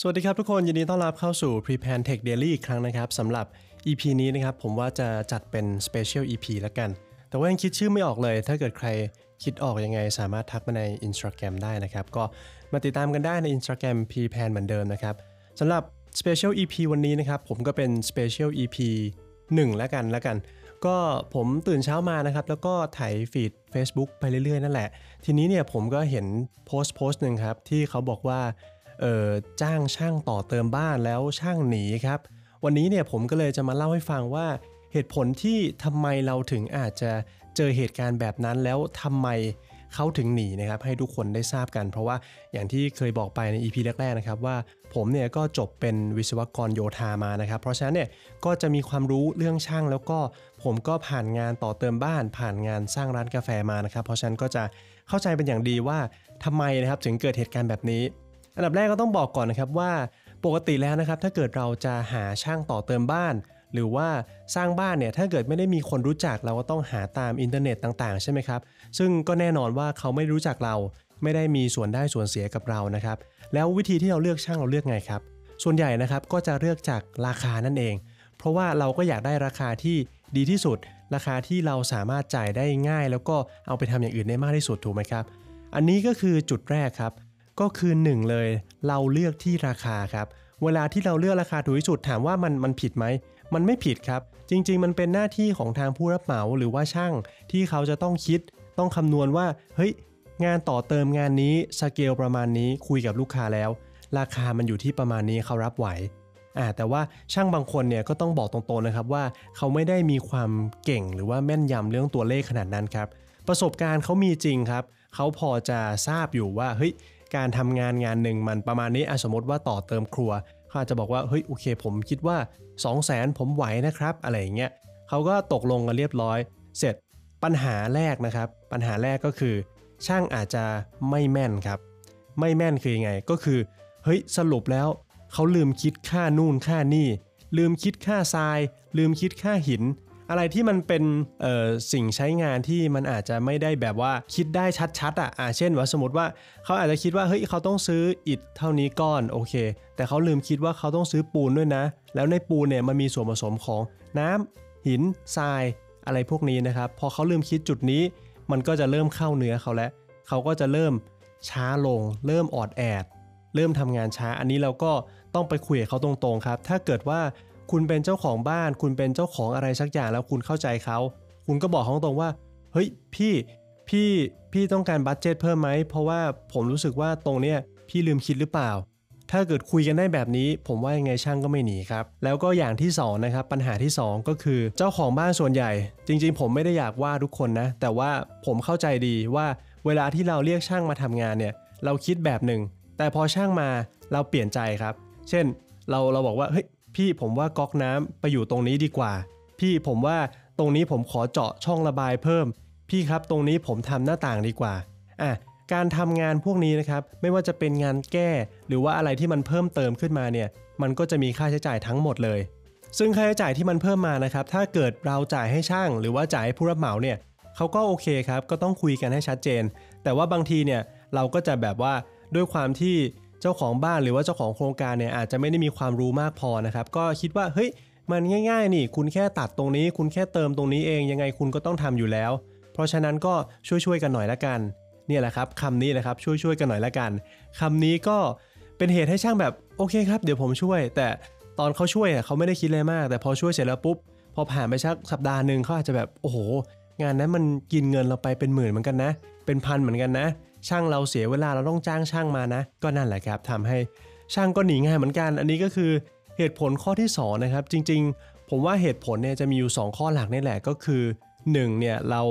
สวัสดีครับทุกคน ยินดีต้อนรับเข้าสู่ Prepare Tech Daily อีกครั้งนะครับสำหรับ EP นี้นะครับ ผมว่าจะจัดเป็น Special EP แล้วกัน แต่ว่ายังคิดชื่อไม่ออกเลย ถ้าเกิดใครคิดออกยังไง สามารถทักมาใน Instagram ได้นะครับ ก็มาติดตามกันได้ใน Instagram Prepare เหมือนเดิมนะครับสำหรับ Special EP วันนี้นะครับ ผมก็เป็น Special EP 1 แล้วกันแล้วกัน ก็ผมตื่นเช้ามานะครับ แล้วก็ถ่ายฟีด Facebook ไปเรื่อยๆ นั่นแหละ ทีนี้เนี่ยผมก็เห็นโพสต์โพสต์หนึ่งครับที่เขาบอกว่า จ้างช่างต่อเติมบ้านแล้วช่างหนีครับ วันนี้เนี่ยผมก็เลยจะมาเล่าให้ฟังว่าเหตุผลที่ทำไมเราถึงอาจจะเจอเหตุการณ์แบบนั้นแล้วทำไมเขาถึงหนีนะครับให้ทุกคนได้ทราบกัน เพราะว่าอย่างที่เคยบอกไปใน EP แรกๆนะครับว่าผมเนี่ยก็จบเป็นวิศวกรโยธามานะครับ เพราะฉะนั้นเนี่ยก็จะมีความรู้เรื่องช่าง แล้วก็ผมก็ผ่านงานต่อเติมบ้าน ผ่านงานสร้างร้านกาแฟมานะครับ เพราะฉะนั้นก็จะเข้าใจเป็นอย่างดีว่าทำไมนะครับถึงเกิดเหตุการณ์แบบนี้ อันดับแรกก็ต้องบอกก่อนนะครับว่าปกติแล้วนะครับถ้าเกิดเราจะหาช่างต่อเติมบ้าน หรือว่าสร้างบ้านเนี่ยถ้าเกิดไม่ได้มีคนรู้จักเราก็ต้องหาตามอินเทอร์เน็ตต่างๆ ใช่ไหมครับซึ่งก็แน่นอนว่าเขาไม่รู้จักเรา ไม่ได้มีส่วนได้ส่วนเสียกับเรานะครับแล้ววิธีที่เราเลือกช่างเราเลือกไงครับส่วนใหญ่นะครับก็จะเลือกจากราคานั่นเอง เพราะว่าเราก็อยากได้ราคาที่ดีที่สุด ราคาที่เราสามารถจ่ายได้ง่าย แล้วก็เอาไปทำอย่างอื่นได้มากที่สุดถูกไหมครับอันนี้ก็คือจุดแรกครับ ก็คือ 1 เลย เราเลือกที่ราคาครับ เวลาที่เราเลือกราคาถูกที่สุดถามว่ามันมันผิดไหม มันไม่ผิดครับ จริง ๆ มันเป็นหน้าที่ของทางผู้รับเหมาหรือว่าช่างที่เขาจะต้องคิด ต้องคำนวณว่า เฮ้ย งานต่อเติมงานนี้สเกลประมาณนี้คุยกับลูกค้าแล้ว ราคามันอยู่ที่ประมาณนี้เขารับไหวอ่าแต่ว่าช่างบางคนเนี่ยก็ต้องบอกตรงๆนะครับว่าเขาไม่ได้มีความเก่งหรือว่าแม่นยำเรื่องตัวเลขขนาดนั้นครับ ประสบการณ์เขามีจริงครับ เขาพอจะทราบอยู่ว่าเฮ้ย การทำงานงานหนึ่งมันประมาณนี้สมมติว่าต่อเติมครัวเขาอาจจะบอกว่าเฮ้ยโอเค ผมคิดว่า 2 0 0 0 0 0ผมไหวนะครับ อะไรอย่างเงี้ยเขาก็ตกลงกันเรียบร้อย เสร็จปัญหาแรกนะครับ ปัญหาแรกก็คือ ช่างอาจจะไม่แม่นครับ ไม่แม่นคือยังไงก็คือเฮ้ยสรุปแล้วเขาลืมคิดค่านู่นค่านี่ ลืมคิดค่าทราย ลืมคิดค่าหิน อะไรที่มันเป็นสิ่งใช้งานที่มันอาจจะไม่ได้แบบว่าคิดได้ชัดๆอะอ่าเช่นว่าสมมติว่าเขาอาจจะคิดว่าเฮ้ยเขาต้องซื้ออิฐเท่านี้ก้อนโอเค แต่เขาลืมคิดว่าเขาต้องซื้อปูนด้วยนะ แล้วในปูนเนี่ยมันมีส่วนผสมของน้ำหินทรายอะไรพวกนี้นะครับพอเขาลืมคิดจุดนี้ มันก็จะเริ่มเข้าเนื้อเขาแล้วเขาก็จะเริ่มช้าลง เริ่มออดแอด เริ่มทำงานช้าอันนี้เราก็ต้องไปคุยกับเขาตรงๆครับ ถ้าเกิดว่า คุณเป็นเจ้าของบ้าน คุณเป็นเจ้าของอะไรสักอย่างแล้วคุณเข้าใจเขา คุณก็บอกตรงๆว่า เฮ้ยพี่พี่พี่ต้องการบัตเจตเพิ่มไหม เพราะว่าผมรู้สึกว่าตรงเนี้ยพี่ลืมคิดหรือเปล่า ถ้าเกิดคุยกันได้แบบนี้ ผมว่ายังไงช่างก็ไม่หนีครับ แล้วก็อย่างที่สองนะครับปัญหาที่สองก็คือเจ้าของบ้านส่วนใหญ่ จริง ๆ ผมไม่ได้อยากว่าทุกคนนะ แต่ว่าผมเข้าใจดีว่าเวลาที่เราเรียกช่างมาทำงานเนี่ยเราคิดแบบหนึ่งแต่พอช่างมาเราเปลี่ยนใจครับ เช่น เราเราบอกว่าเฮ้ย พี่ผมว่าก๊อกน้ำไปอยู่ตรงนี้ดีกว่า พี่ผมว่าตรงนี้ผมขอเจาะช่องระบายเพิ่ม พี่ครับตรงนี้ผมทำหน้าต่างดีกว่าอะการทำงานพวกนี้นะครับไม่ว่าจะเป็นงานแก้ หรือว่าอะไรที่มันเพิ่มเติมขึ้นมาเนี่ยมันก็จะมีค่าใช้จ่ายทั้งหมดเลย ซึ่งค่าใช้จ่ายที่มันเพิ่มมานะครับถ้าเกิดเราจ่ายให้ช่าง หรือว่าจ่ายให้ผู้รับเหมาเนี่ยเขาก็โอเคครับก็ต้องคุยกันให้ชัดเจน แต่ว่าบางทีเนี่ยเราก็จะแบบว่าด้วยความที่ เจ้าของบ้านหรือว่าเจ้าของโครงการเนี่ยอาจจะไม่ได้มีความรู้มากพอนะครับ ก็คิดว่าเฮ้ยมันง่าย ๆ นี่ คุณแค่ตัดตรงนี้ คุณแค่เติมตรงนี้เองยังไงคุณก็ต้องทำอยู่แล้ว เพราะฉะนั้นก็ช่วยๆกันหน่อยละกันเนี่ยแหละครับคำนี้นะครับช่วยๆกันหน่อยละกันคำนี้ก็เป็นเหตุให้ช่างแบบโอเคครับเดี๋ยวผมช่วย แต่ตอนเขาช่วยเขาไม่ได้คิดอะไรมาก แต่พอช่วยเสร็จแล้วปุ๊บพอผ่านไปสักสัปดาห์หนึ่งเขาอาจจะแบบโอ้โห งานนั้นมันกินเงินเราไปเป็นหมื่นเหมือนกันนะ เป็นพันเหมือนกันนะ ช่างเราเสียเวลาเราต้องจ้างช่างมานะ ก็นั่นแหละครับทำให้ช่างก็หนีง่านเหมือนกัน อันนี้ก็คือเหตุผลข้อที่2นะครับจริงๆ ผมว่าเหตุผลเนี่ยจะมีอยู่ 2 ข้อหลักนี่แหละก็คือ1เนี่ยเรา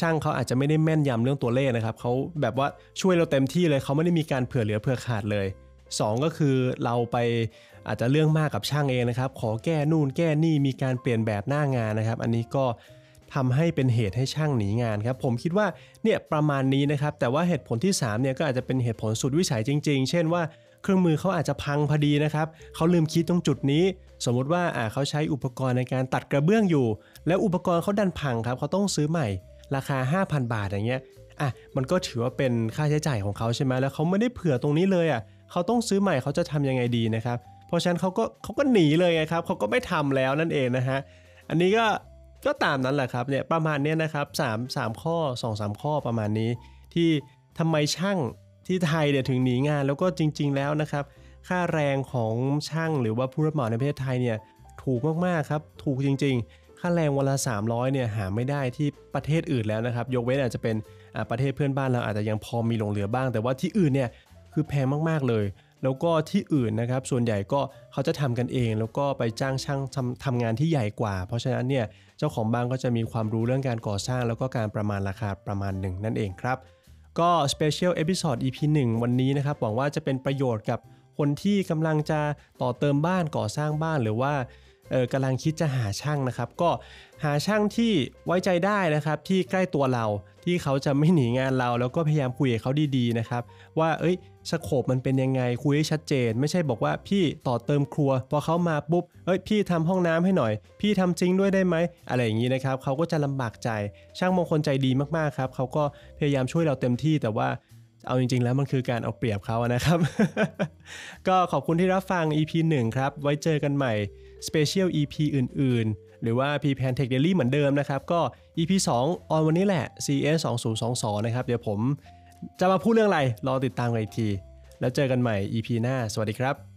ช่างเขาอาจจะไม่ได้แม่นยำเรื่องตัวเลขนะครับเขาแบบว่าช่วยเราเต็มที่เลยเขาไม่ได้มีการเผื่อเหลือเผื่อขาดเลย 2 ก็คือเราไปอาจจะเรื่องมากกับช่างเองนะครับขอแก้นู่นแก้นี่มีการเปลี่ยนแบบหน้างานนะครับ อันนี้ก็ ทำให้เป็นเหตุให้ช่างหนีงานครับผมคิดว่าเนี่ยประมาณนี้นะครับแต่ว่าเหตุผลที่3เนี่ยก็อาจจะเป็นเหตุผลสุดวิสัยจริง ๆ เช่นว่าเครื่องมือเขาอาจจะพังพอดีนะครับ เขาลืมคิดตรงจุดนี้ สมมุติว่าอ่าเขาใช้อุปกรณ์ในการตัดกระเบื้องอยู่ แล้วอุปกรณ์เขาดันพังครับ เขาต้องซื้อใหม่ ราคา 5,000 บาทอย่างเงี้ย อะ มันก็ถือว่าเป็นค่าใช้จ่ายของเขาใช่ไหมแล้วเขาไม่ได้เผื่อตรงนี้เลยอะ เขาต้องซื้อใหม่เขาจะทำยังไงดีนะครับ เพราะฉะนั้นเขาก็เขาก็หนีเลยครับ เขาก็ไม่ทำแล้วนั่นเองนะฮะ อันนี้ก็ ก็ตามนั้นแหละครับเนี่ยประมาณเนี้ยนะครับ3 3ข้อ 2 3 ข้อประมาณนี้ ที่ทำไมช่างที่ไทยเนี่ยถึงหนีงานแล้วก็จริง ๆ แล้วนะครับ ค่าแรงของช่างหรือว่าผู้รับเหมาในประเทศไทยเนี่ยถูกมากๆครับถูกจริง ๆ ค่าแรงวันละ 300เนี่ยหาไม่ได้ที่ประเทศอื่นแล้วนะครับ ยกเว้นอาจจะเป็นประเทศเพื่อนบ้านเราอาจจะยังพอมีหลงเหลือบ้าง แต่ว่าที่อื่นเนี่ยคือแพงมากๆเลย แล้วก็ที่อื่นนะครับ ส่วนใหญ่ก็เขาจะทำกันเอง แล้วก็ไปจ้างช่างทำทำงานที่ใหญ่กว่า เพราะฉะนั้นเนี่ยเจ้าของบ้านก็จะมีความรู้เรื่องการก่อสร้าง แล้วก็การประมาณราคาประมาณหนึ่งนั่นเองครับ ก็ Special Episode EP 1 วันนี้นะครับหวังว่าจะเป็นประโยชน์กับคนที่กำลังจะต่อเติมบ้านก่อสร้างบ้านหรือว่า เออกำลังคิดจะหาช่างนะครับ ก็หาช่างที่ไว้ใจได้นะครับ ที่ใกล้ตัวเราที่เขาจะไม่หนีงานเรา แล้วก็พยายามคุยกับเขาดีๆนะครับ ว่าเอ้ยสโคปมันเป็นยังไงคุยให้ชัดเจน ไม่ใช่บอกว่าพี่ต่อเติมครัว พอเขามาปุ๊บเอ้ยพี่ทำห้องน้ำให้หน่อย พี่ทำซิงด้วยได้ไหมอะไรอย่างนี้นะครับเขาก็จะลำบากใจ ช่างมงคลใจดีมากๆครับเขาก็พยายามช่วยเราเต็มที่แต่ว่า เอาจริง ๆ แล้วมันคือการเอาเปรียบเขาอะนะครับ ก็ขอบคุณที่รับฟัง EP 1 ครับ ไว้เจอกันใหม่ Special EP อื่น ๆ หรือว่า P Pan Tech Daily เหมือนเดิมนะครับ ก็ EP 2 ออนวันนี้แหละ CS 2022นะครับ เดี๋ยวผมจะมาพูดเรื่องอะไร รอติดตามกันอีกที แล้วเจอกันใหม่ EP หน้า สวัสดีครับ